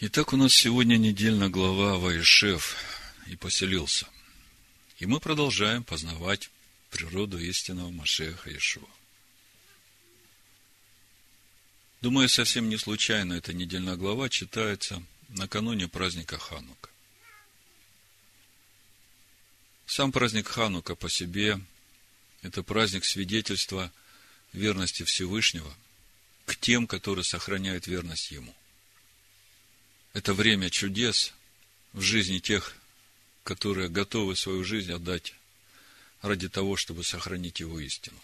Итак, у нас сегодня недельная глава Ваишев и поселился. И мы продолжаем познавать природу истинного Машеха Иешуа. Думаю, совсем не случайно эта недельная глава читается накануне праздника Ханука. Сам праздник Ханука по себе – это праздник свидетельства верности Всевышнего к тем, которые сохраняют верность Ему – это время чудес в жизни тех, которые готовы свою жизнь отдать ради того, чтобы сохранить его истину.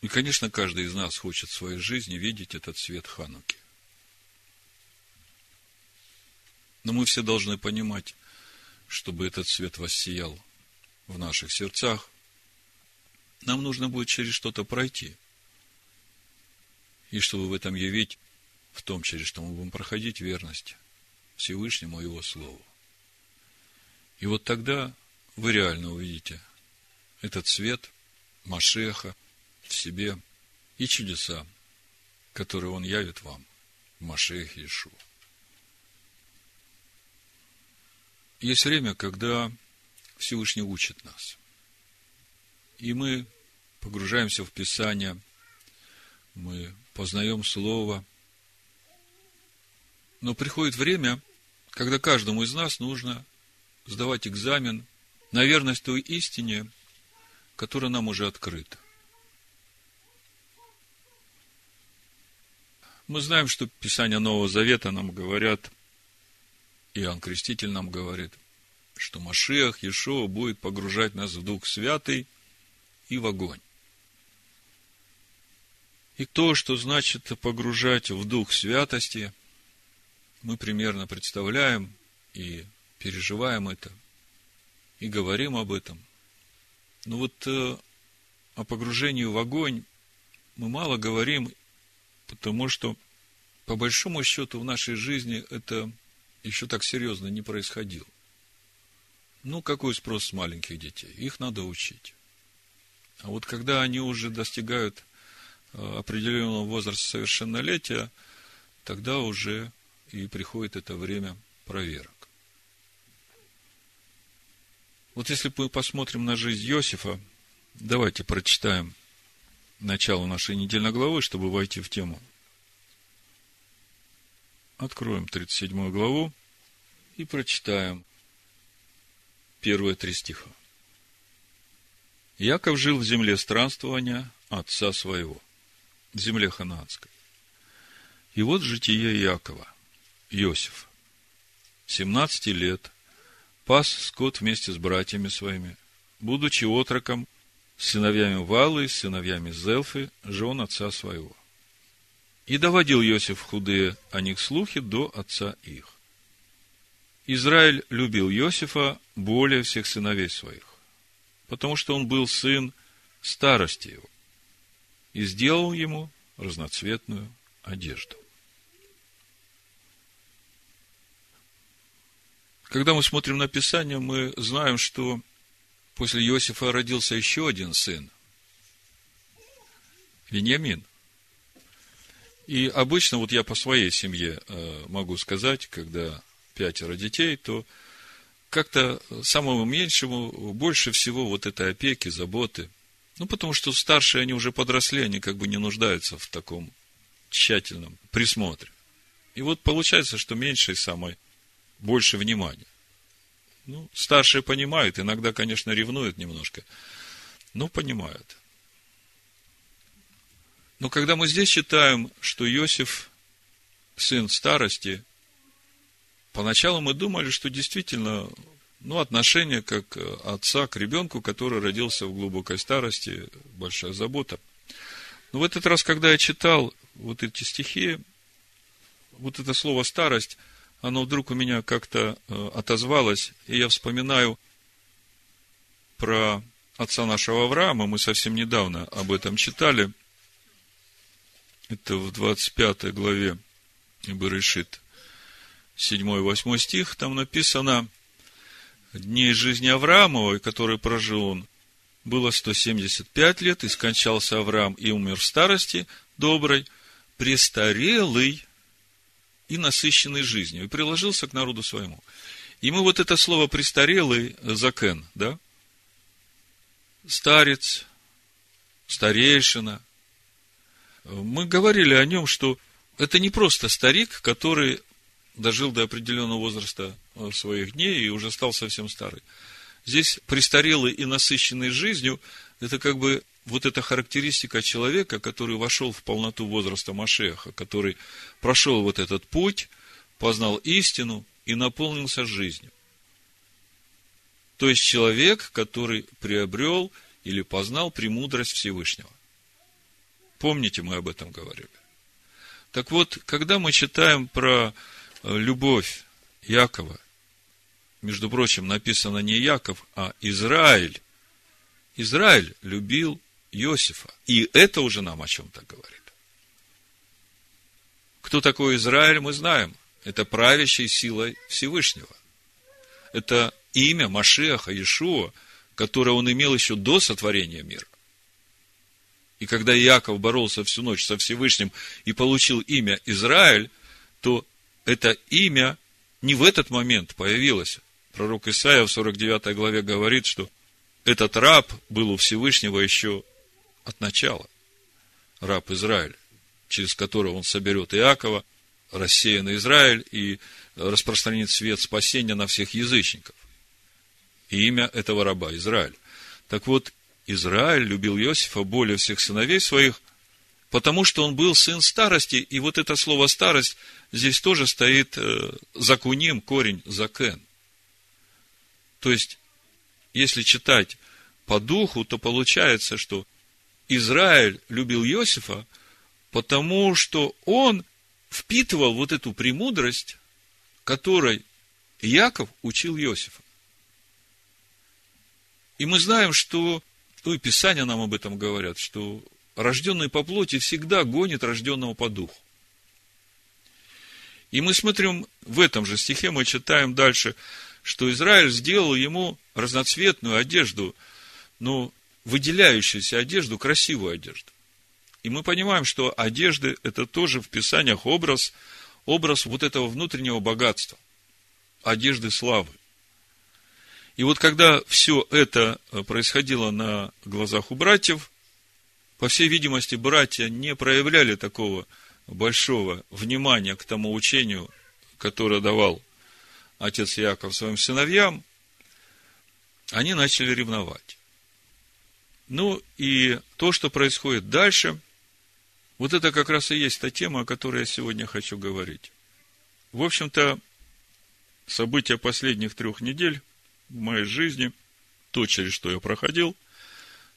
И, конечно, каждый из нас хочет в своей жизни видеть этот свет Хануки. Но мы все должны понимать, чтобы этот свет воссиял в наших сердцах, нам нужно будет через что-то пройти – и чтобы в этом явить, в том, через что мы будем проходить верность Всевышнему Его Слову. И вот тогда вы реально увидите этот свет Машеха в себе и чудеса, которые Он явит вам в Машехе Иешуа. Есть время, когда Всевышний учит нас. И мы погружаемся в Писание, мы познаем Слово. Но приходит время, когда каждому из нас нужно сдавать экзамен на верность той истине, которая нам уже открыта. Мы знаем, что Писания Нового Завета нам говорят, Иоанн Креститель нам говорит, что Машиах Иешуа будет погружать нас в Дух Святый и в огонь. И то, что значит погружать в дух святости, мы примерно представляем и переживаем это, и говорим об этом. Но вот э, о погружении в огонь мы мало говорим, потому что, по большому счету, в нашей жизни это еще так серьезно не происходило. Ну, какой спрос с маленьких детей? Их надо учить. А вот когда они уже достигают определенного возраста совершеннолетия, тогда уже и приходит это время проверок. Вот если мы посмотрим на жизнь Иосифа, давайте прочитаем начало нашей недельной главы, чтобы войти в тему. Откроем 37 главу и прочитаем первые три стиха. Яков жил в земле странствования отца своего – в земле ханаанской. И вот житие Якова, Иосиф, 17 лет, пас скот вместе с братьями своими, будучи отроком, с сыновьями Валы, с сыновьями Зелфы, жен отца своего. И доводил Иосиф худые о них слухи до отца их. Израиль любил Иосифа более всех сыновей своих, потому что он был сын старости его и сделал ему разноцветную одежду. Когда мы смотрим на Писание, мы знаем, что после Иосифа родился еще один сын, Вениамин. И обычно, вот я по своей семье э, могу сказать, когда пятеро детей, то как-то самому меньшему больше всего вот этой опеки, заботы – ну, потому что старшие, они уже подросли, они как бы не нуждаются в таком тщательном присмотре. И вот получается, что меньший самой больше внимания. Ну, старшие понимают, иногда, конечно, ревнуют немножко, но понимают. Но когда мы здесь читаем, что Иосиф сын старости, поначалу мы думали, что действительно ну, отношение как э, отца к ребенку, который родился в глубокой старости, большая забота. Но в этот раз, когда я читал вот эти стихи, вот это слово «старость», оно вдруг у меня как-то э, отозвалось, и я вспоминаю про отца нашего Авраама, мы совсем недавно об этом читали, это в 25 главе Берешит, 7-8 стих, там написано – дней жизни Авраамовой, который прожил он, было 175 лет, и скончался Авраам, и умер в старости доброй, престарелый и насыщенный жизнью, и приложился к народу своему. И мы вот это слово престарелый, закен, да? Старец, старейшина. Мы говорили о нем, что это не просто старик, который дожил до определенного возраста своих дней и уже стал совсем старый. Здесь престарелый и насыщенный жизнью, это как бы вот эта характеристика человека, который вошел в полноту возраста Машеха, который прошел вот этот путь, познал истину и наполнился жизнью. То есть человек, который приобрел или познал премудрость Всевышнего. Помните, мы об этом говорили. Так вот, когда мы читаем про э, любовь Якова между прочим, написано не Яков, а Израиль. Израиль любил Иосифа. И это уже нам о чем-то говорит. Кто такой Израиль, мы знаем. Это правящая силой Всевышнего. Это имя Машеха, Иешуа, которое он имел еще до сотворения мира. И когда Яков боролся всю ночь со Всевышним и получил имя Израиль, то это имя не в этот момент появилось, Пророк Исаия в 49 главе говорит, что этот раб был у Всевышнего еще от начала. Раб Израиль, через которого он соберет Иакова, рассеянный Израиль и распространит свет спасения на всех язычников. И имя этого раба Израиль. Так вот, Израиль любил Иосифа более всех сыновей своих, потому что он был сын старости, и вот это слово старость здесь тоже стоит э, закуним, корень закен – то есть, если читать по духу, то получается, что Израиль любил Иосифа, потому что он впитывал вот эту премудрость, которой Яков учил Иосифа. И мы знаем, что, ну и Писания нам об этом говорят, что рожденный по плоти всегда гонит рожденного по духу. И мы смотрим в этом же стихе, мы читаем дальше, что Израиль сделал ему разноцветную одежду, ну, выделяющуюся одежду, красивую одежду. И мы понимаем, что одежды – это тоже в Писаниях образ, образ вот этого внутреннего богатства, одежды славы. И вот когда все это происходило на глазах у братьев, по всей видимости, братья не проявляли такого большого внимания к тому учению, которое давал отец Яков своим сыновьям, они начали ревновать. Ну и то, что происходит дальше, вот это как раз и есть та тема, о которой я сегодня хочу говорить. В общем-то, события последних трех недель в моей жизни, то, через что я проходил,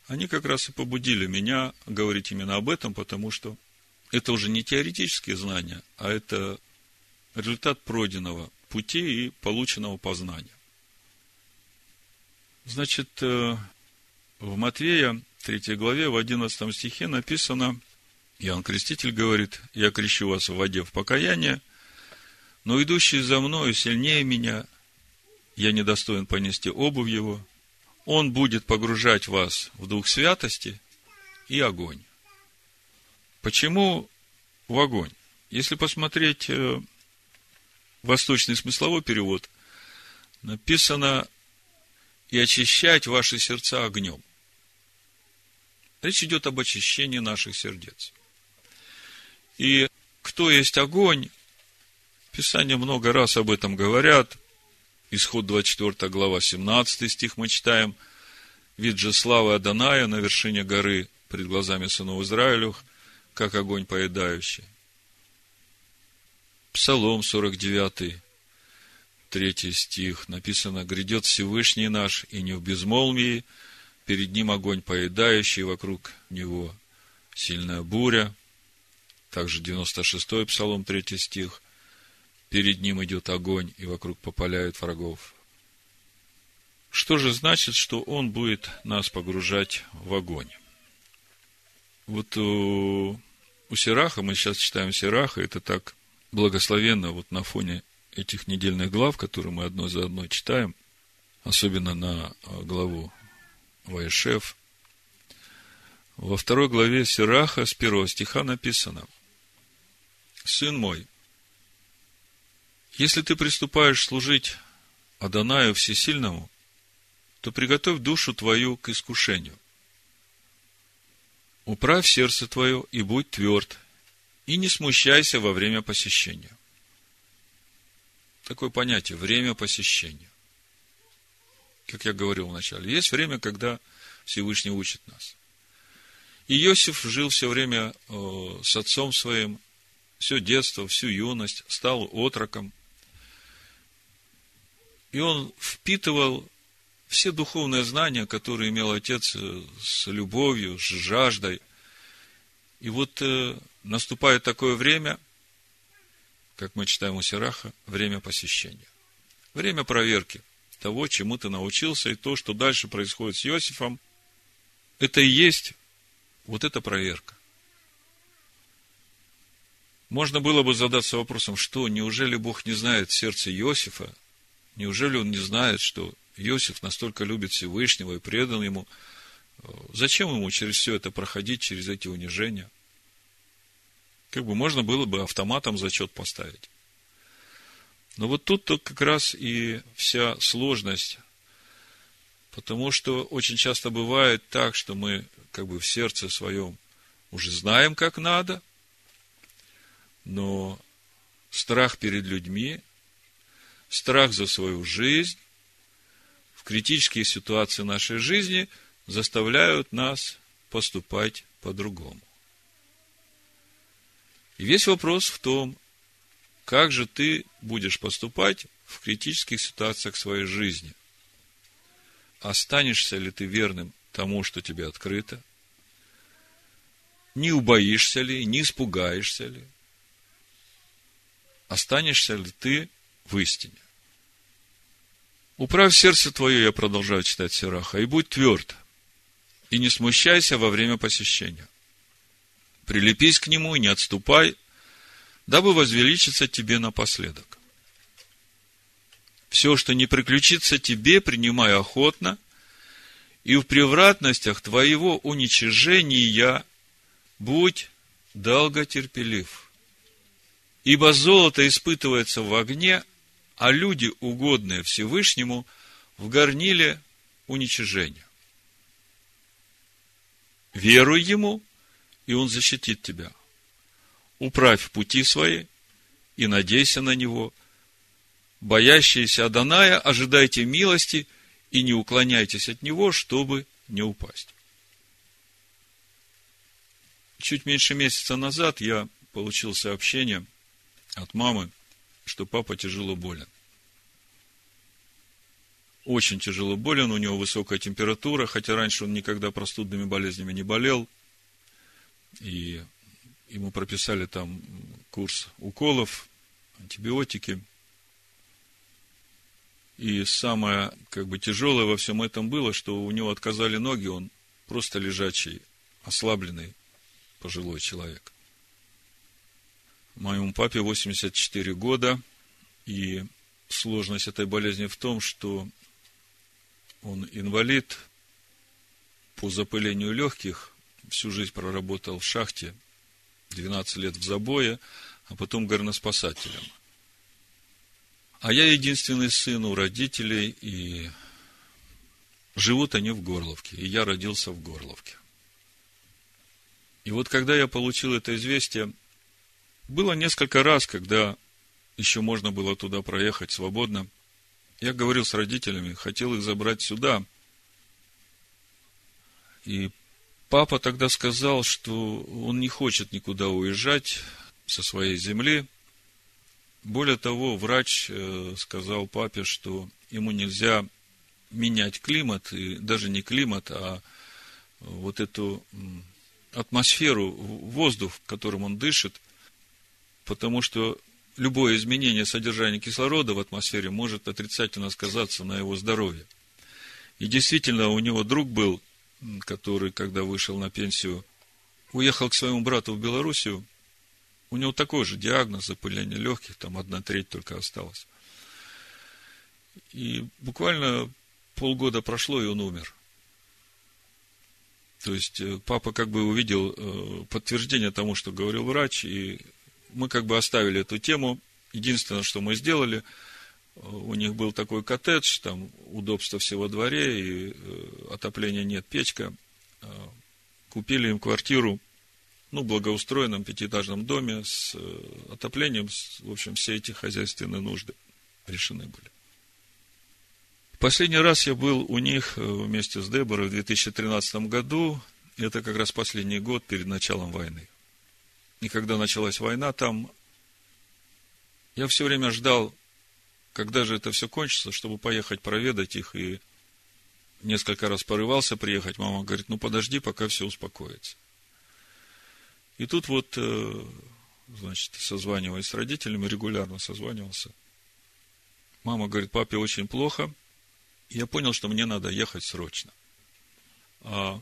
они как раз и побудили меня говорить именно об этом, потому что это уже не теоретические знания, а это результат пройденного пути и полученного познания. Значит, э, в Матвея 3 главе, в 11 стихе написано, Иоанн Креститель говорит, «Я крещу вас в воде в покаяние, но идущий за мною сильнее меня, я недостоин понести обувь его, он будет погружать вас в дух святости и огонь». Почему в огонь? Если посмотреть э, восточный смысловой перевод, написано «и очищать ваши сердца огнем». Речь идет об очищении наших сердец. И кто есть огонь, Писание много раз об этом говорят. Исход 24 глава, 17 стих мы читаем. «Вид же славы Аданая на вершине горы пред глазами сынов Израилю, как огонь поедающий». Псалом 49, третий стих, написано, «Грядет Всевышний наш, и не в безмолвии, перед ним огонь поедающий, вокруг него сильная буря». Также 96-й Псалом, третий стих, «Перед ним идет огонь, и вокруг попаляют врагов». Что же значит, что он будет нас погружать в огонь? Вот у, у Сираха, мы сейчас читаем Сираха, это так благословенно вот на фоне этих недельных глав, которые мы одно за одной читаем, особенно на а, главу Вайшев. Во второй главе Сираха с первого стиха написано. Сын мой, если ты приступаешь служить Адонаю Всесильному, то приготовь душу твою к искушению. Управь сердце твое и будь тверд, и не смущайся во время посещения. Такое понятие – время посещения. Как я говорил вначале, есть время, когда Всевышний учит нас. И Иосиф жил все время э, с отцом своим, все детство, всю юность, стал отроком. И он впитывал все духовные знания, которые имел отец э, с любовью, с жаждой. И вот э, наступает такое время, как мы читаем у Сираха, время посещения. Время проверки того, чему ты научился, и то, что дальше происходит с Иосифом, это и есть вот эта проверка. Можно было бы задаться вопросом, что, неужели Бог не знает сердце Иосифа? Неужели он не знает, что Иосиф настолько любит Всевышнего и предан ему? Зачем ему через все это проходить, через эти унижения? Как бы можно было бы автоматом зачет поставить. Но вот тут-то как раз и вся сложность. Потому что очень часто бывает так, что мы как бы в сердце своем уже знаем, как надо, но страх перед людьми, страх за свою жизнь, в критические ситуации нашей жизни заставляют нас поступать по-другому. И весь вопрос в том, как же ты будешь поступать в критических ситуациях своей жизни. Останешься ли ты верным тому, что тебе открыто? Не убоишься ли, не испугаешься ли? Останешься ли ты в истине? Управь сердце твое, я продолжаю читать Сираха, и будь тверд, и не смущайся во время посещения прилепись к нему и не отступай, дабы возвеличиться тебе напоследок. Все, что не приключится тебе, принимай охотно, и в превратностях твоего уничижения будь долготерпелив. Ибо золото испытывается в огне, а люди, угодные Всевышнему, в горниле уничижения. Веруй Ему, и Он защитит тебя. Управь пути свои и надейся на Него. Боящиеся Аданая, ожидайте милости и не уклоняйтесь от Него, чтобы не упасть. Чуть меньше месяца назад я получил сообщение от мамы, что папа тяжело болен. Очень тяжело болен, у него высокая температура, хотя раньше он никогда простудными болезнями не болел и ему прописали там курс уколов, антибиотики. И самое как бы тяжелое во всем этом было, что у него отказали ноги, он просто лежачий, ослабленный пожилой человек. Моему папе 84 года, и сложность этой болезни в том, что он инвалид по запылению легких – всю жизнь проработал в шахте, 12 лет в забое, а потом горноспасателем. А я единственный сын у родителей, и живут они в Горловке, и я родился в Горловке. И вот когда я получил это известие, было несколько раз, когда еще можно было туда проехать свободно. Я говорил с родителями, хотел их забрать сюда. И Папа тогда сказал, что он не хочет никуда уезжать со своей земли. Более того, врач э, сказал папе, что ему нельзя менять климат, и даже не климат, а вот эту атмосферу, воздух, которым он дышит, потому что любое изменение содержания кислорода в атмосфере может отрицательно сказаться на его здоровье. И действительно, у него друг был, который, когда вышел на пенсию, уехал к своему брату в Белоруссию, у него такой же диагноз запыление легких, там одна треть только осталась. И буквально полгода прошло, и он умер. То есть, э, папа как бы увидел э, подтверждение тому, что говорил врач, и мы как бы оставили эту тему. Единственное, что мы сделали, у них был такой коттедж, там удобства все во дворе, и отопления нет, печка. Купили им квартиру ну, благоустроенном пятиэтажном доме с отоплением, с, в общем, все эти хозяйственные нужды решены были. Последний раз я был у них э, вместе с Деборой в 2013 году. Это как раз последний год перед началом войны. И когда началась война там, я все время ждал, когда же это все кончится, чтобы поехать проведать их. И несколько раз порывался приехать. Мама говорит, ну подожди, пока все успокоится. И тут вот, э, значит, созваниваясь с родителями, регулярно созванивался. Мама говорит, папе очень плохо – я понял, что мне надо ехать срочно. А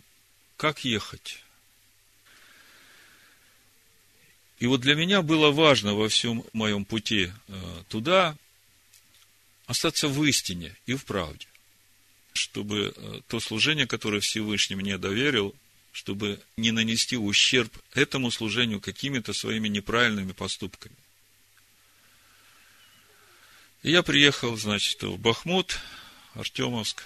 как ехать? И вот для меня было важно во всем моем пути э, туда остаться в истине и в правде, чтобы э, то служение, которое Всевышний мне доверил, чтобы не нанести ущерб этому служению какими-то своими неправильными поступками. И я приехал, значит, в Бахмут, Артемовск.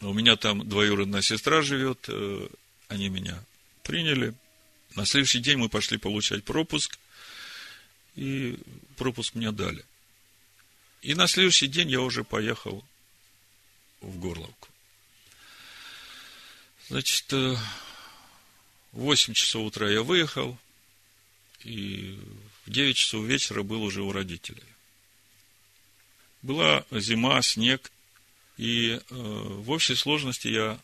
У меня там двоюродная сестра живет, э, они меня приняли. На следующий день мы пошли получать пропуск, и пропуск мне дали. И на следующий день я уже поехал в Горловку. Значит, э, в 8 часов утра я выехал, и в 9 часов вечера был уже у родителей. Была зима, снег, и э, в общей сложности я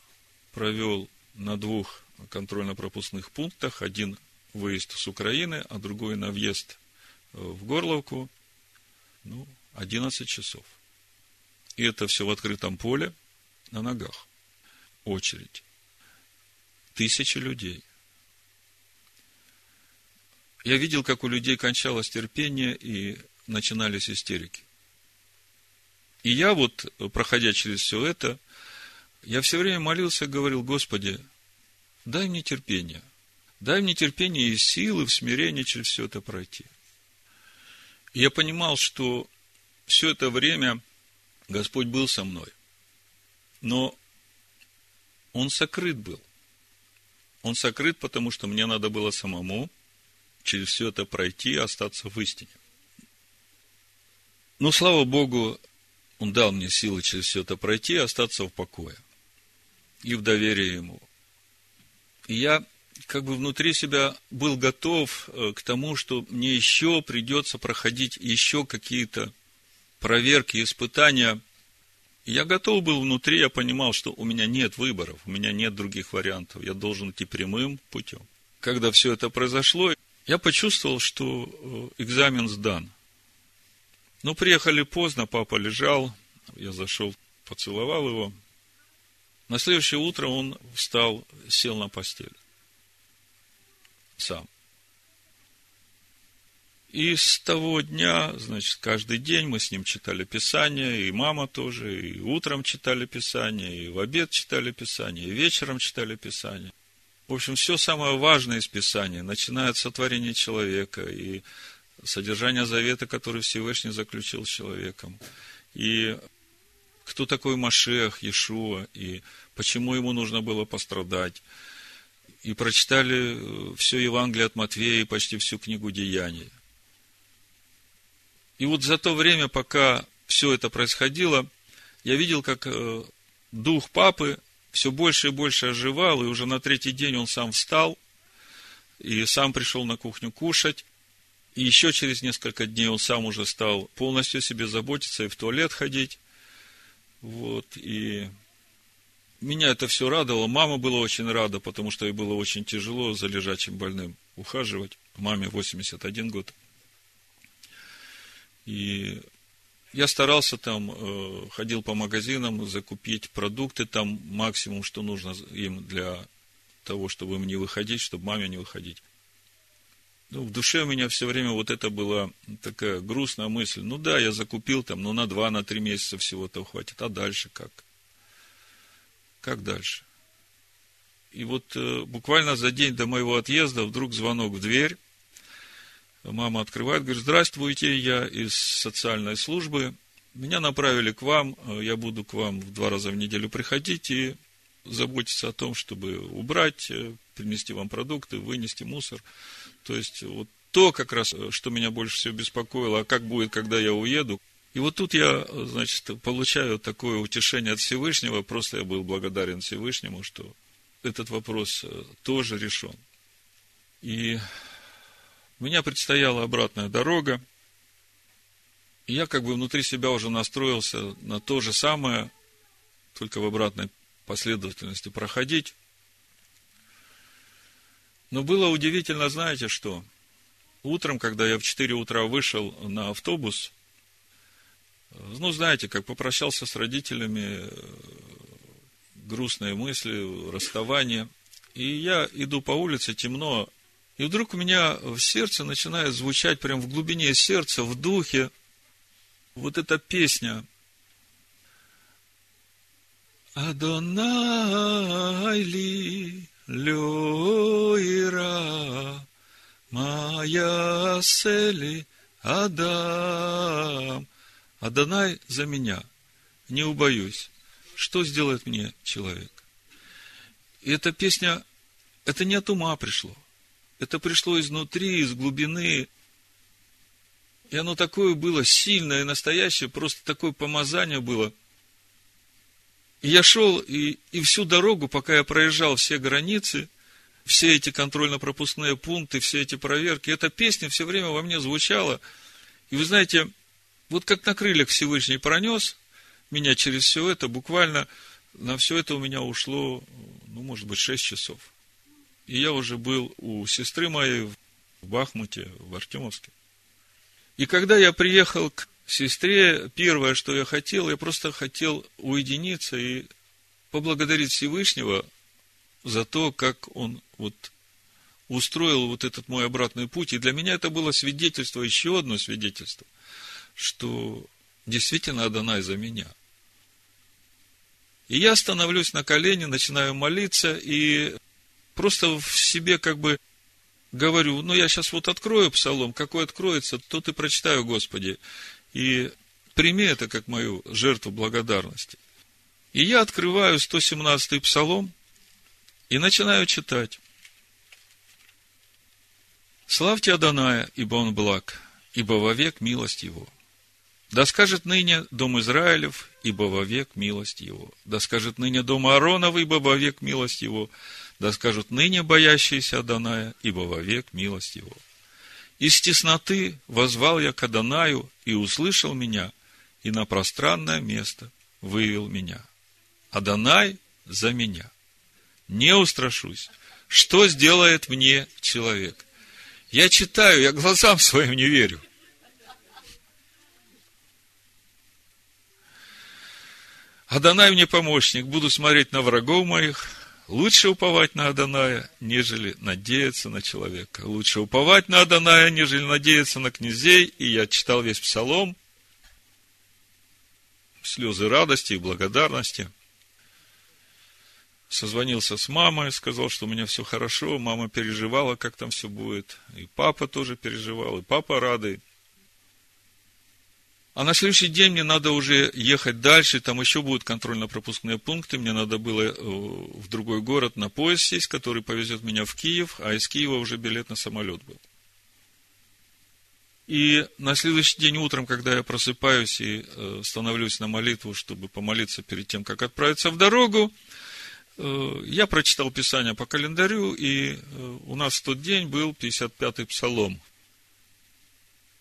провел на двух контрольно-пропускных пунктах. Один выезд с Украины, а другой на въезд э, в Горловку. Ну, 11 часов. И это все в открытом поле, на ногах. Очередь. Тысячи людей. Я видел, как у людей кончалось терпение и начинались истерики. И я вот, проходя через все это, я все время молился и говорил, Господи, дай мне терпение. Дай мне терпение и силы в смирении через все это пройти. Я понимал, что все это время Господь был со мной. Но Он сокрыт был. Он сокрыт, потому что мне надо было самому через все это пройти и остаться в истине. Но, слава Богу, он дал мне силы через все это пройти и остаться в покое. И в доверии Ему. И я как бы внутри себя был готов э, к тому, что мне еще придется проходить еще какие-то проверки, испытания. Я готов был внутри, я понимал, что у меня нет выборов, у меня нет других вариантов, я должен идти прямым путем. Когда все это произошло, я почувствовал, что э, экзамен сдан – ну, приехали поздно, папа лежал, я зашел, поцеловал его. На следующее утро он встал, сел на постель. Сам. И с того дня, значит, каждый день мы с ним читали Писание, и мама тоже, и утром читали Писание, и в обед читали Писание, и вечером читали Писание. В общем, все самое важное из Писания, начиная от сотворения человека и содержание завета, который Всевышний заключил с человеком, и кто такой Машех, Иешуа, и почему ему нужно было пострадать. И прочитали э, все Евангелие от Матвея и почти всю книгу Деяний. И вот за то время, пока все это происходило, я видел, как э, дух папы все больше и больше оживал, и уже на третий день он сам встал, и сам пришел на кухню кушать, и еще через несколько дней он сам уже стал полностью о себе заботиться и в туалет ходить. Вот, и меня это все радовало. Мама была очень рада, потому что ей было очень тяжело за лежачим больным ухаживать. Маме 81 год. И я старался там, э, ходил по магазинам, закупить продукты там максимум, что нужно им для того, чтобы им не выходить, чтобы маме не выходить. Ну, в душе у меня все время вот это была такая грустная мысль. Ну да, я закупил там, ну на два, на три месяца всего-то хватит. А дальше как? Как дальше? И вот э, буквально за день до моего отъезда вдруг звонок в дверь. Мама открывает, говорит, здравствуйте, я из социальной службы. Меня направили к вам, э, я буду к вам в два раза в неделю приходить и заботиться о том, чтобы убрать, э, принести вам продукты, вынести мусор. То есть, вот то как раз, что меня больше всего беспокоило, а как будет, когда я уеду. И вот тут я, значит, получаю такое утешение от Всевышнего, просто я был благодарен Всевышнему, что этот вопрос э, тоже решен. И меня предстояла обратная дорога, и я как бы внутри себя уже настроился на то же самое, только в обратной последовательности проходить. Но было удивительно, знаете что? Утром, когда я в 4 утра вышел на автобус, ну, знаете, как попрощался с родителями, грустные мысли, расставание. И я иду по улице, темно, и вдруг у меня в сердце начинает звучать, прям в глубине сердца, в духе, вот эта песня. Адонай ли лёира, моя сели Адам. Адонай за меня, не убоюсь. Что сделает мне человек? И эта песня, это не от ума пришло. Это пришло изнутри, из глубины. И оно такое было сильное и настоящее, просто такое помазание было. И я шел, и, и всю дорогу, пока я проезжал все границы, все эти контрольно-пропускные пункты, все эти проверки, эта песня все время во мне звучала. И вы знаете, вот как на крыльях Всевышний пронес меня через все это, буквально на все это у меня ушло, ну, может быть, 6 часов. И я уже был у сестры моей в Бахмуте, в Артемовске. И когда я приехал к сестре, первое, что я хотел, я просто хотел уединиться и поблагодарить Всевышнего за то, как он вот устроил вот этот мой обратный путь. И для меня это было свидетельство, еще одно свидетельство, что действительно Адонай за меня – и я становлюсь на колени, начинаю молиться, и просто в себе как бы говорю, ну, я сейчас вот открою псалом, какой откроется, тот и прочитаю, Господи. И прими это как мою жертву благодарности. И я открываю 117-й псалом и начинаю читать. Славьте Аданая, ибо он благ, ибо вовек милость его – да скажет ныне дом Израилев, ибо вовек милость его. Да скажет ныне дом Ааронов, ибо вовек милость его. Да скажут ныне боящиеся Аданая, ибо вовек милость его. Из тесноты возвал я к Адонаю, и услышал меня, и на пространное место вывел меня. Адонай за меня. Не устрашусь. Что сделает мне человек? Я читаю, я глазам своим не верю. Адонай мне помощник, буду смотреть на врагов моих. Лучше уповать на Адоная, нежели надеяться на человека. Лучше уповать на Адоная, нежели надеяться на князей. И я читал весь псалом. Слезы радости и благодарности. Созвонился с мамой, сказал, что у меня все хорошо. Мама переживала, как там все будет. И папа тоже переживал, и папа радый. А на следующий день мне надо уже ехать дальше, там еще будут контрольно-пропускные пункты, мне надо было э, в другой город на поезд сесть, который повезет меня в Киев, а из Киева уже билет на самолет был. И на следующий день утром, когда я просыпаюсь и э, становлюсь на молитву, чтобы помолиться перед тем, как отправиться в дорогу, э, я прочитал Писание по календарю, и у нас в тот день был 55-й псалом –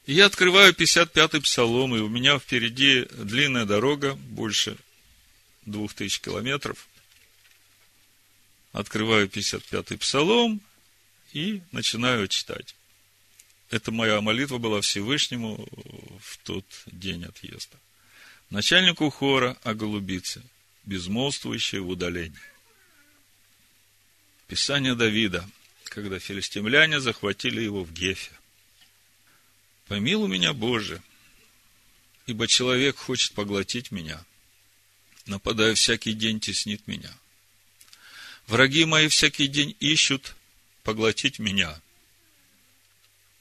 и я открываю 55-й псалом, и у меня впереди длинная дорога, больше двух тысяч километров. Открываю 55-й псалом и начинаю читать. Это моя молитва была Всевышнему в тот день отъезда. Начальнику хора о голубице, безмолвствующее в удалении. Писание Давида, когда филистимляне захватили его в Гефе. Помилуй меня, Боже, ибо человек хочет поглотить меня, нападая всякий день, теснит меня. Враги мои всякий день ищут поглотить меня,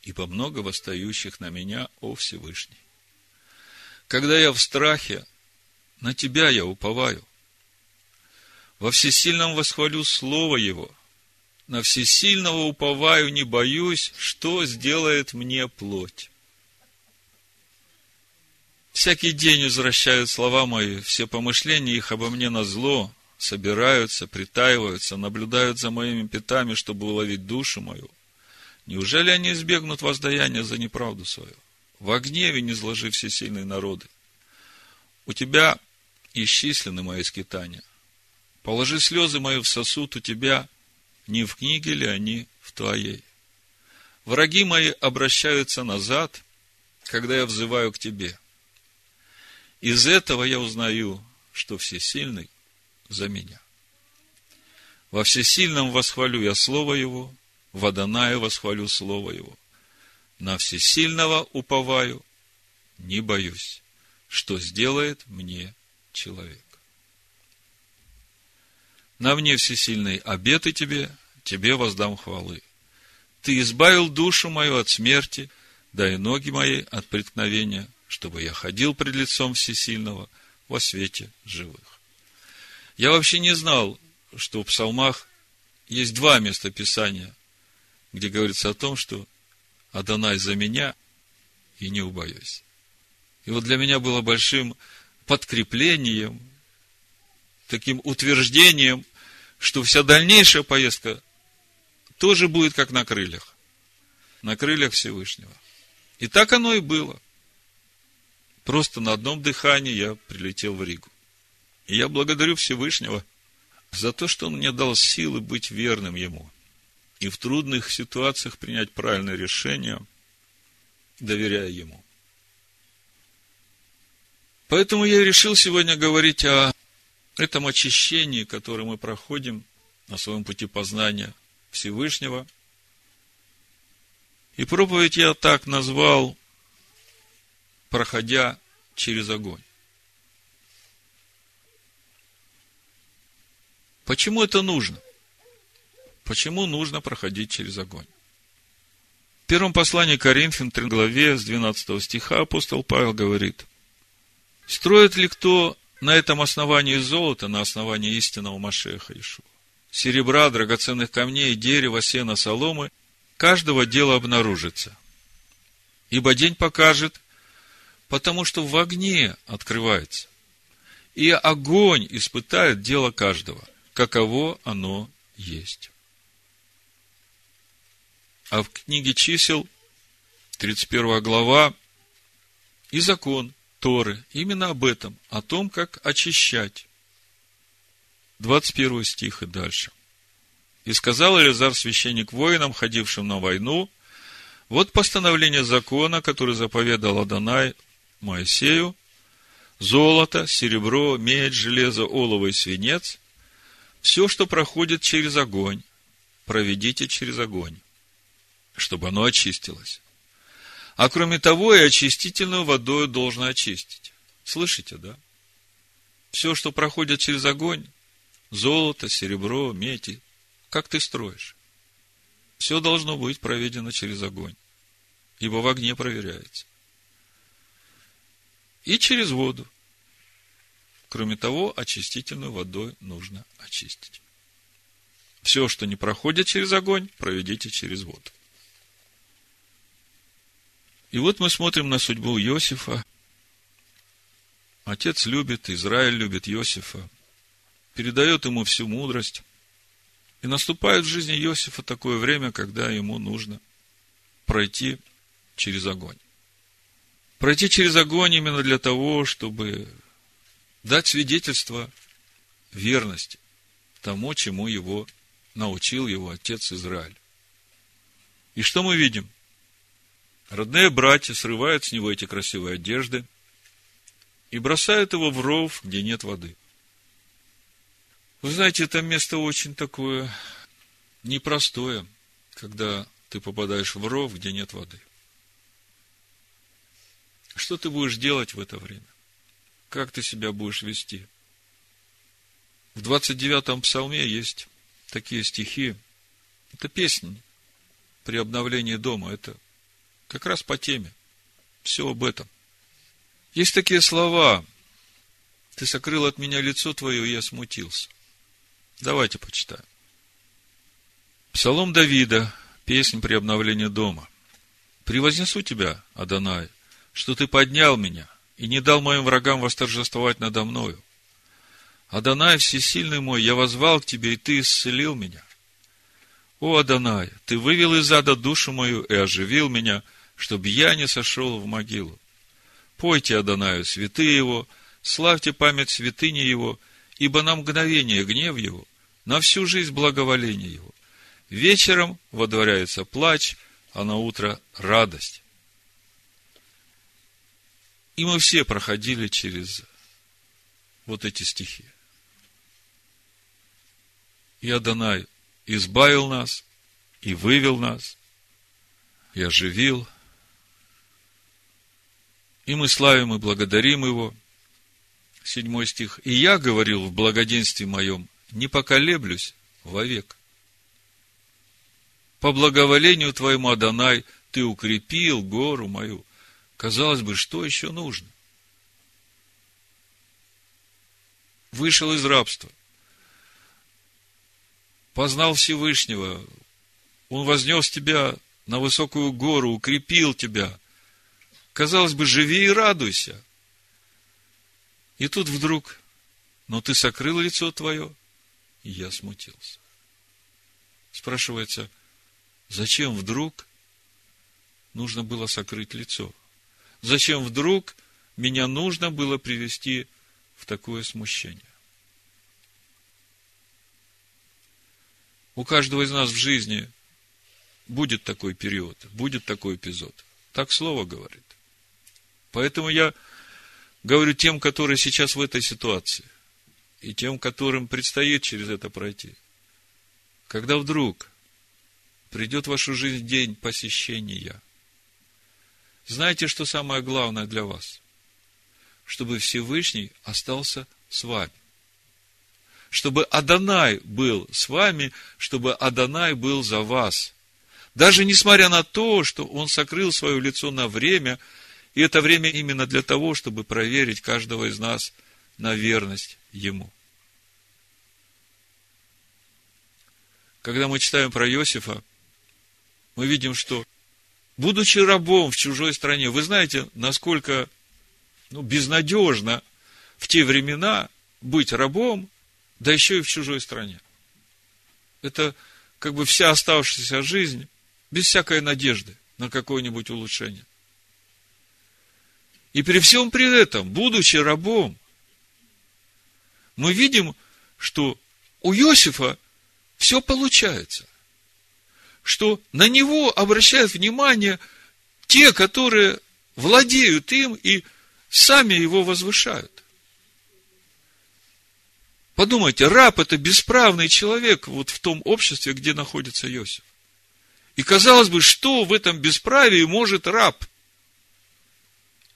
ибо много восстающих на меня, о Всевышний. Когда я в страхе, на Тебя я уповаю. Во всесильном восхвалю Слово Его. На всесильного уповаю, не боюсь, что сделает мне плоть. Всякий день возвращают слова мои, все помышления их обо мне на зло, собираются, притаиваются, наблюдают за моими пятами, чтобы уловить душу мою. Неужели они избегнут воздаяния за неправду свою? Во гневе не зложи все сильные народы. У тебя исчислены мои скитания. Положи слезы мои в сосуд у тебя, не в книге ли они в твоей. Враги мои обращаются назад, когда я взываю к тебе. Из этого я узнаю, что всесильный за меня. Во всесильном восхвалю я Слово Его, в Адонае восхвалю Слово Его. На всесильного уповаю, не боюсь, что сделает мне человек. На мне всесильный обеты тебе, тебе воздам хвалы. Ты избавил душу мою от смерти, да и ноги мои от преткновения, чтобы я ходил пред лицом всесильного во свете живых. Я вообще не знал, что в псалмах есть два места Писания, где говорится о том, что Адонай за меня и не убоюсь. И вот для меня было большим подкреплением, таким утверждением, что вся дальнейшая поездка тоже будет как на крыльях. На крыльях Всевышнего. И так оно и было. Просто на одном дыхании я прилетел в Ригу. И я благодарю Всевышнего за то, что Он мне дал силы быть верным Ему. И в трудных ситуациях принять правильное решение, доверяя Ему. Поэтому я решил сегодня говорить о этом очищении, которое мы проходим на своем пути познания Всевышнего. И проповедь я так назвал, проходя через огонь. Почему это нужно? Почему нужно проходить через огонь? В первом послании Коринфян, 3 главе, с 12 стиха, апостол Павел говорит, «Строит ли кто на этом основании золота, на основании истинного Машеха Ишуа, серебра, драгоценных камней, дерева, сена, соломы, каждого дела обнаружится. Ибо день покажет, потому что в огне открывается. И огонь испытает дело каждого каково оно есть. А в книге чисел, 31 глава, и закон Торы именно об этом, о том, как очищать. 21 стих и дальше. И сказал Элизар священник воинам, ходившим на войну, вот постановление закона, который заповедал Адонай Моисею, золото, серебро, медь, железо, олово и свинец – все, что проходит через огонь, проведите через огонь, чтобы оно очистилось. А кроме того, и очистительную водой должно очистить. Слышите, да? Все, что проходит через огонь, золото, серебро, медь, как ты строишь? Все должно быть проведено через огонь, ибо в огне проверяется. И через воду. Кроме того, очистительной водой нужно очистить. Все, что не проходит через огонь, проведите через воду. И вот мы смотрим на судьбу Иосифа. Отец любит, Израиль любит Иосифа, передает ему всю мудрость. И наступает в жизни Иосифа такое время, когда ему нужно пройти через огонь. Пройти через огонь именно для того, чтобы дать свидетельство верности тому, чему его научил его отец Израиль. И что мы видим? Родные братья срывают с него эти красивые одежды и бросают его в ров, где нет воды. Вы знаете, это место очень такое непростое, когда ты попадаешь в ров, где нет воды. Что ты будешь делать в это время? как ты себя будешь вести. В 29-м псалме есть такие стихи. Это песни при обновлении дома. Это как раз по теме. Все об этом. Есть такие слова. Ты сокрыл от меня лицо твое, и я смутился. Давайте почитаем. Псалом Давида, песнь при обновлении дома. «Превознесу тебя, Адонай, что ты поднял меня и не дал моим врагам восторжествовать надо мною. Адонай, всесильный мой, я возвал к тебе, и ты исцелил меня. О, Адонай, ты вывел из ада душу мою и оживил меня, чтобы я не сошел в могилу. Пойте Адонаю святые его, славьте память святыни его, ибо на мгновение гнев его, на всю жизнь благоволение его. Вечером водворяется плач, а на утро радость. И мы все проходили через вот эти стихи. И Адонай избавил нас, и вывел нас, и оживил. И мы славим и благодарим Его. Седьмой стих. И я говорил в благоденствии моем, не поколеблюсь вовек. По благоволению Твоему, Адонай, Ты укрепил гору мою. Казалось бы, что еще нужно? Вышел из рабства. Познал Всевышнего. Он вознес тебя на высокую гору, укрепил тебя. Казалось бы, живи и радуйся. И тут вдруг, но ты сокрыл лицо твое, и я смутился. Спрашивается, зачем вдруг нужно было сокрыть лицо? Зачем вдруг меня нужно было привести в такое смущение? У каждого из нас в жизни будет такой период, будет такой эпизод. Так слово говорит. Поэтому я говорю тем, которые сейчас в этой ситуации, и тем, которым предстоит через это пройти. Когда вдруг придет в вашу жизнь день посещения – знаете, что самое главное для вас? Чтобы Всевышний остался с вами. Чтобы Адонай был с вами, чтобы Адонай был за вас. Даже несмотря на то, что он сокрыл свое лицо на время, и это время именно для того, чтобы проверить каждого из нас на верность Ему. Когда мы читаем про Иосифа, мы видим, что будучи рабом в чужой стране, вы знаете, насколько ну, безнадежно в те времена быть рабом, да еще и в чужой стране. Это как бы вся оставшаяся жизнь без всякой надежды на какое-нибудь улучшение. И при всем при этом, будучи рабом, мы видим, что у Иосифа все получается что на него обращают внимание те, которые владеют им и сами его возвышают. Подумайте, раб это бесправный человек вот в том обществе, где находится Иосиф. И казалось бы, что в этом бесправии может раб?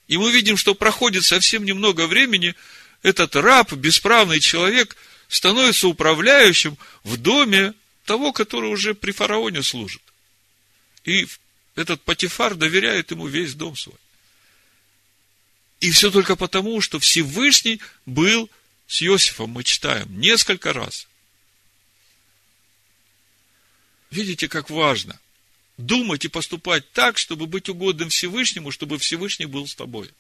И мы видим, что проходит совсем немного времени, этот раб, бесправный человек, становится управляющим в доме того, который уже при фараоне служит. И этот Патифар доверяет ему весь дом свой. И все только потому, что Всевышний был с Иосифом, мы читаем, несколько раз. Видите, как важно думать и поступать так, чтобы быть угодным Всевышнему, чтобы Всевышний был с тобой.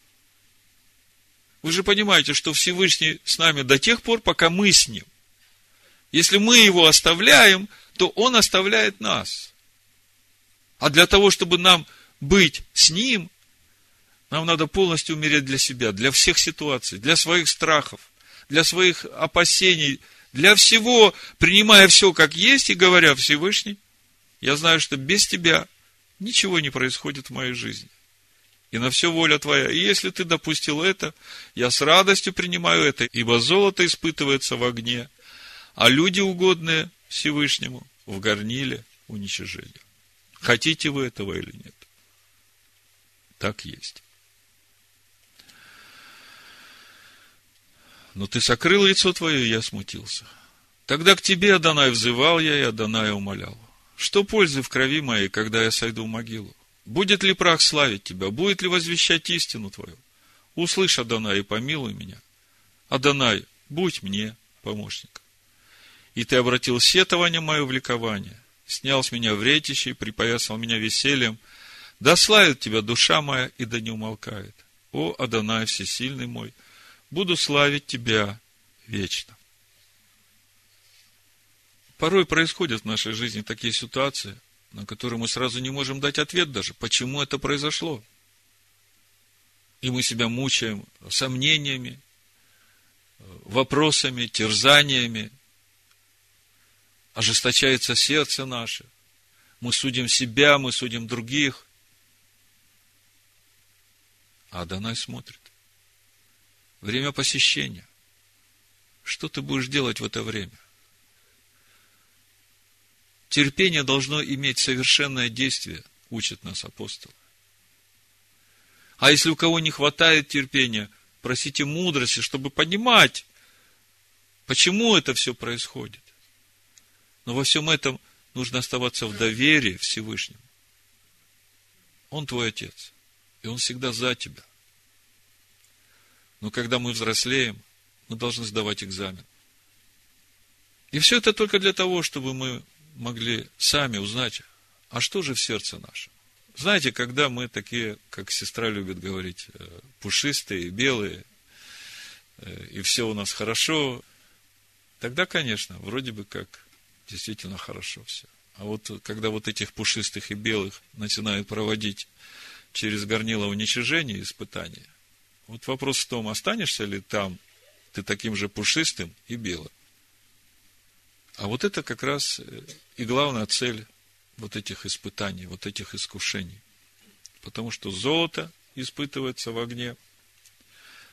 Вы же понимаете, что Всевышний с нами до тех пор, пока мы с ним. Если мы его оставляем, то он оставляет нас. А для того, чтобы нам быть с ним, нам надо полностью умереть для себя, для всех ситуаций, для своих страхов, для своих опасений, для всего, принимая все как есть и говоря Всевышний, я знаю, что без тебя ничего не происходит в моей жизни. И на все воля твоя. И если ты допустил это, я с радостью принимаю это, ибо золото испытывается в огне, а люди угодные Всевышнему в горниле уничижения. Хотите вы этого или нет? Так есть. Но ты сокрыл лицо твое, и я смутился. Тогда к тебе, Адонай, взывал я, и Адонай умолял. Что пользы в крови моей, когда я сойду в могилу? Будет ли прах славить тебя? Будет ли возвещать истину твою? Услышь, Адонай, и помилуй меня. Адонай, будь мне помощником. И ты обратил сетование мое в ликование, снял с меня вретище и припоясал меня весельем. Да славит тебя душа моя, и да не умолкает. О, Адонай, всесильный мой, буду славить тебя вечно. Порой происходят в нашей жизни такие ситуации, на которые мы сразу не можем дать ответ даже, почему это произошло. И мы себя мучаем сомнениями, вопросами, терзаниями. Ожесточается сердце наше. Мы судим себя, мы судим других. А Адонай смотрит. Время посещения. Что ты будешь делать в это время? Терпение должно иметь совершенное действие, учит нас апостол. А если у кого не хватает терпения, просите мудрости, чтобы понимать, почему это все происходит. Но во всем этом нужно оставаться в доверии Всевышнему. Он твой отец, и он всегда за тебя. Но когда мы взрослеем, мы должны сдавать экзамен. И все это только для того, чтобы мы могли сами узнать, а что же в сердце нашем. Знаете, когда мы такие, как сестра любит говорить, э, пушистые, белые, э, и все у нас хорошо, тогда, конечно, вроде бы как действительно хорошо все. А вот когда вот этих пушистых и белых начинают проводить через горнило уничижения и испытания, вот вопрос в том, останешься ли там ты таким же пушистым и белым. А вот это как раз э, и главная цель вот этих испытаний, вот этих искушений. Потому что золото испытывается в огне,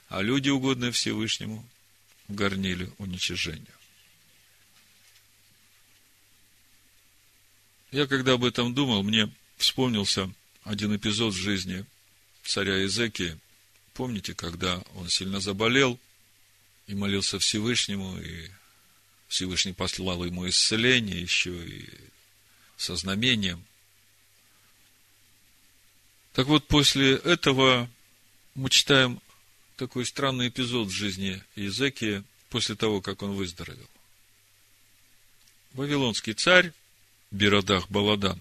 а люди, угодные Всевышнему, в горниле уничижения. Я когда об этом думал, мне вспомнился один эпизод в жизни царя Изекии. Помните, когда он сильно заболел и молился Всевышнему, и Всевышний послал ему исцеление еще и со знамением. Так вот, после этого мы читаем такой странный эпизод в жизни Иезекии после того, как он выздоровел. Вавилонский царь Биродах Баладан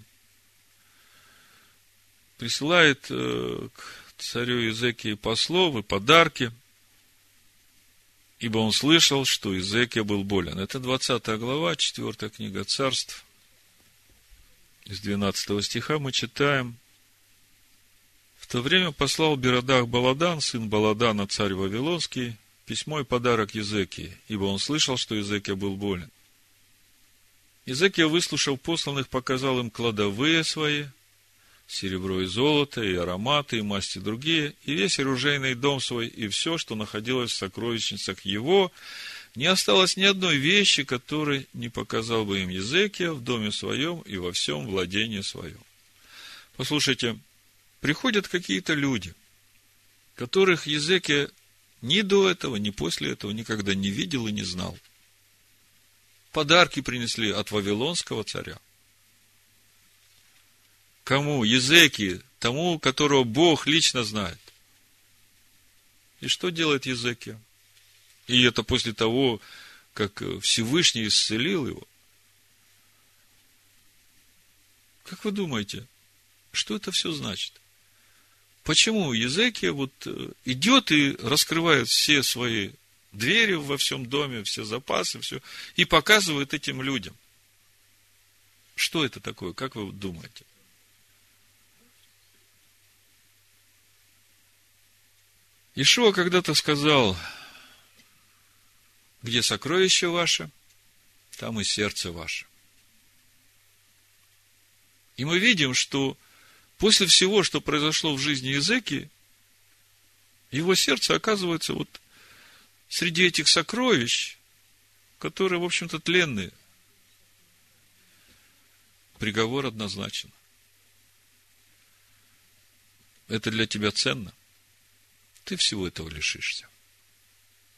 присылает э, к царю Иезекии послов и подарки – ибо он слышал, что Изекия был болен. Это 20 глава, 4 книга царств. Из 12 стиха мы читаем. В то время послал Беродах Баладан, сын Баладана, царь Вавилонский, письмо и подарок Езекии, ибо он слышал, что Езекия был болен. Езекия, выслушав посланных, показал им кладовые свои – серебро и золото, и ароматы, и масти другие, и весь оружейный дом свой, и все, что находилось в сокровищницах его, не осталось ни одной вещи, которой не показал бы им Езекия в доме своем и во всем владении своем. Послушайте, приходят какие-то люди, которых Езекия ни до этого, ни после этого никогда не видел и не знал. Подарки принесли от Вавилонского царя – Кому? Езеки, тому, которого Бог лично знает. И что делает Езекия? И это после того, как Всевышний исцелил его. Как вы думаете, что это все значит? Почему Езекия вот э, идет и раскрывает все свои двери во всем доме, все запасы, все, и показывает этим людям? Что это такое, как вы думаете? Ишуа когда-то сказал, где сокровище ваше, там и сердце ваше. И мы видим, что после всего, что произошло в жизни Езеки, его сердце оказывается вот среди этих сокровищ, которые, в общем-то, тленные. Приговор однозначен. Это для тебя ценно ты всего этого лишишься.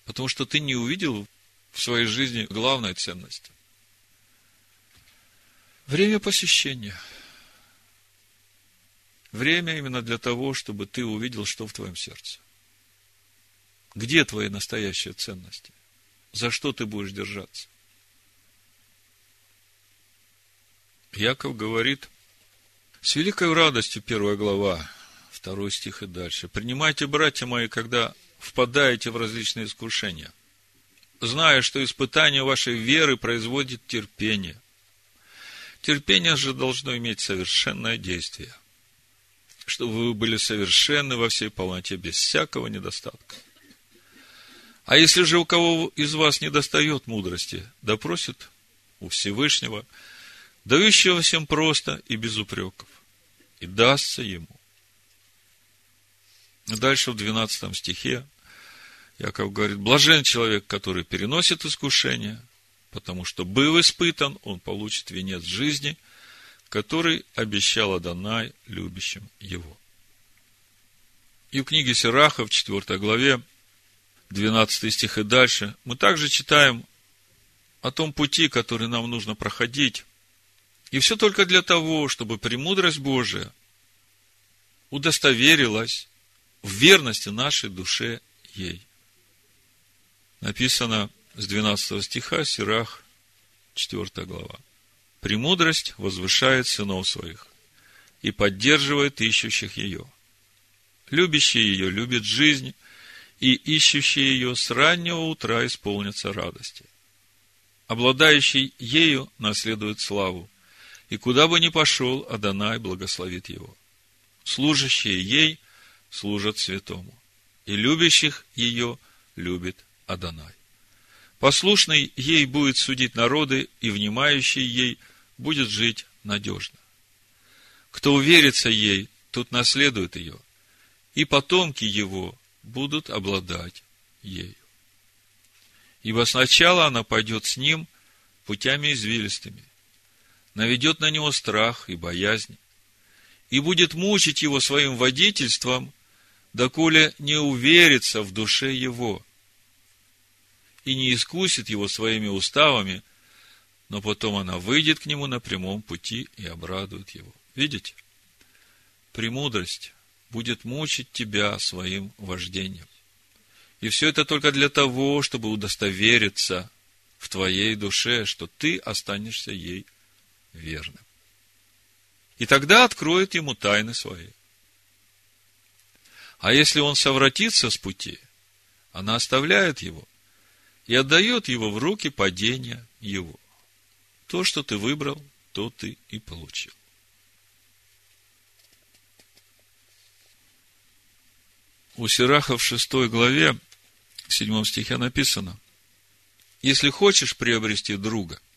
Потому что ты не увидел в своей жизни главная ценность. Время посещения. Время именно для того, чтобы ты увидел, что в твоем сердце. Где твои настоящие ценности? За что ты будешь держаться? Яков говорит, с великой радостью, первая глава, второй стих и дальше. Принимайте, братья мои, когда впадаете в различные искушения, зная, что испытание вашей веры производит терпение. Терпение же должно иметь совершенное действие, чтобы вы были совершенны во всей полноте, без всякого недостатка. А если же у кого из вас не достает мудрости, да просит у Всевышнего – дающего всем просто и без упреков, и дастся ему. Дальше в 12 стихе Яков говорит, блажен человек, который переносит искушение, потому что, был испытан, он получит венец жизни, который обещал Адонай любящим его. И в книге Сираха, в 4 главе, 12 стих и дальше, мы также читаем о том пути, который нам нужно проходить, и все только для того, чтобы премудрость Божия удостоверилась в верности нашей душе ей. Написано с 12 стиха, Сирах, 4 глава. «Премудрость возвышает сынов своих и поддерживает ищущих ее. Любящий ее любит жизнь, и ищущие ее с раннего утра исполнятся радости. Обладающий ею наследует славу, и куда бы ни пошел, Адонай благословит его. Служащие ей служат святому, и любящих ее любит Адонай. Послушный ей будет судить народы, и внимающий ей будет жить надежно. Кто уверится ей, тот наследует ее, и потомки его будут обладать ею. Ибо сначала она пойдет с ним путями извилистыми, наведет на него страх и боязнь, и будет мучить его своим водительством, доколе не уверится в душе его, и не искусит его своими уставами, но потом она выйдет к нему на прямом пути и обрадует его. Видите? Премудрость будет мучить тебя своим вождением. И все это только для того, чтобы удостовериться в твоей душе, что ты останешься ей верным. И тогда откроет ему тайны свои. А если он совратится с пути, она оставляет его и отдает его в руки падения его. То, что ты выбрал, то ты и получил. У Сираха в шестой главе, в седьмом стихе написано, если хочешь приобрести друга –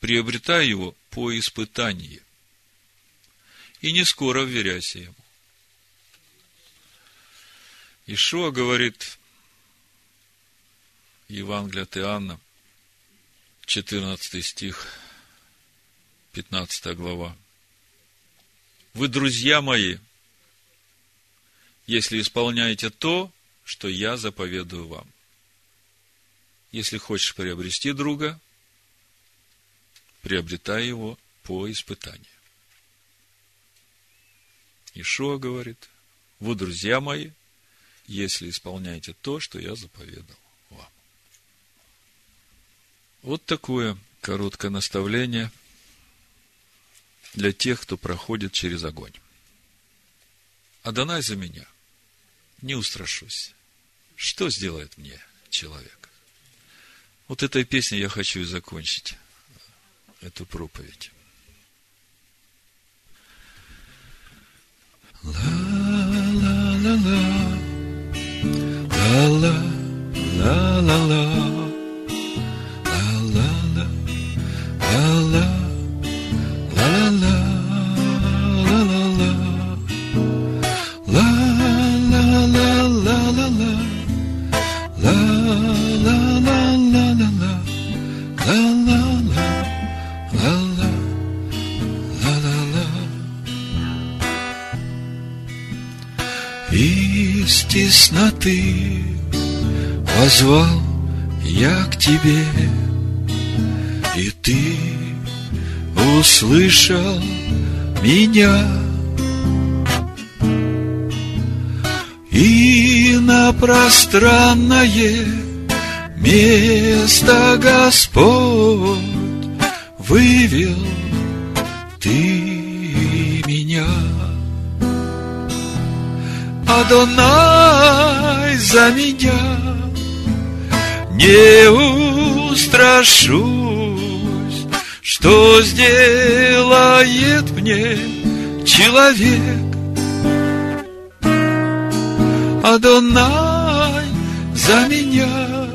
приобретай его по испытании. И не скоро вверяйся ему. Ишуа говорит, Евангелие от Иоанна, 14 стих, 15 глава. Вы, друзья мои, если исполняете то, что я заповедую вам. Если хочешь приобрести друга, приобретая его по испытанию. Ишуа говорит, вы, друзья мои, если исполняете то, что я заповедал вам. Вот такое короткое наставление для тех, кто проходит через огонь. Адонай за меня. Не устрашусь. Что сделает мне человек? Вот этой песней я хочу и закончить эту проповедь. Тесноты Позвал я к тебе, и ты услышал меня. И на пространное место Господь вывел Адонай за меня не устрашусь, что сделает мне человек. Адонай за меня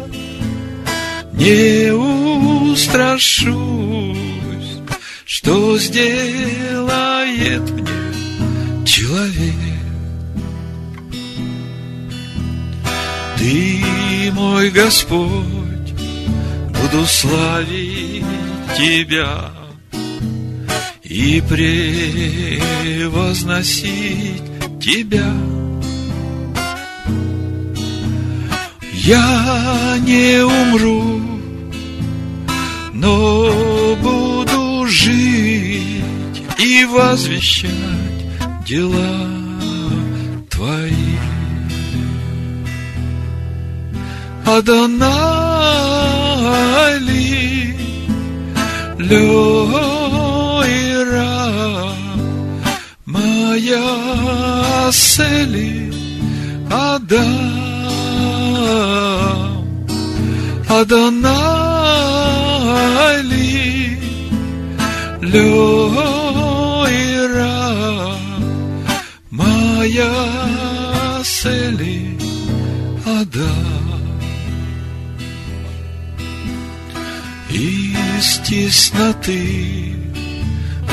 не устрашусь, что сделает мне человек. Мой Господь, буду славить Тебя и превозносить Тебя. Я не умру, но буду жить и возвещать дела Адонай ли Лёира моя сели Адам. Адонай тесноты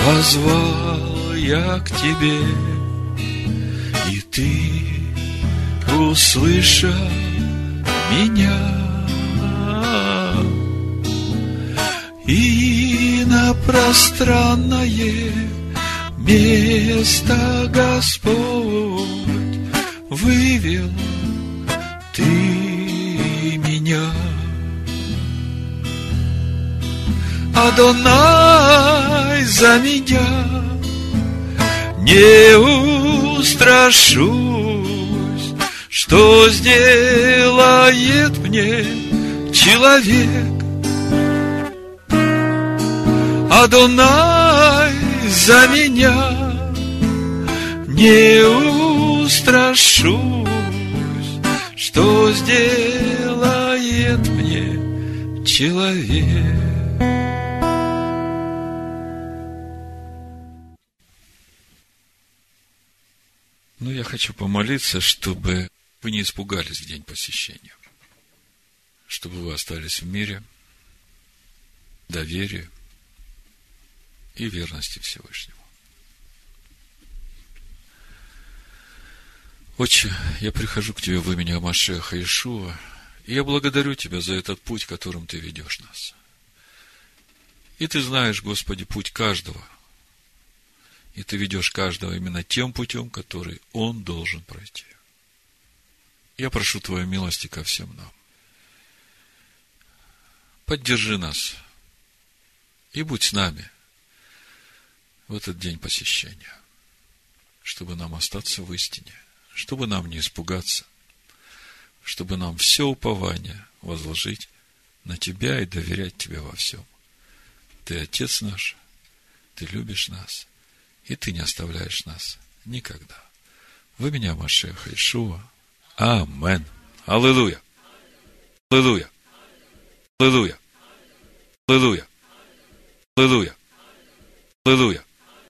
позвал я к тебе, И ты услышал меня. И на пространное место Господь вывел Адонай за меня не устрашусь, что сделает мне человек. Адонай за меня не устрашусь, что сделает мне человек. Но я хочу помолиться, чтобы вы не испугались в день посещения. Чтобы вы остались в мире, доверии и верности Всевышнему. Отче, я прихожу к Тебе в имени Амашеха Ишуа, и я благодарю Тебя за этот путь, которым Ты ведешь нас. И Ты знаешь, Господи, путь каждого – и ты ведешь каждого именно тем путем, который он должен пройти. Я прошу Твоей милости ко всем нам. Поддержи нас и будь с нами в этот день посещения, чтобы нам остаться в истине, чтобы нам не испугаться, чтобы нам все упование возложить на Тебя и доверять Тебе во всем. Ты Отец наш, Ты любишь нас – и ты не оставляешь нас никогда. Вы меня, Машеха Ишуа. Амен. Аллилуйя. Аллилуйя. Аллилуйя. Аллилуйя. Аллилуйя. Аллилуйя.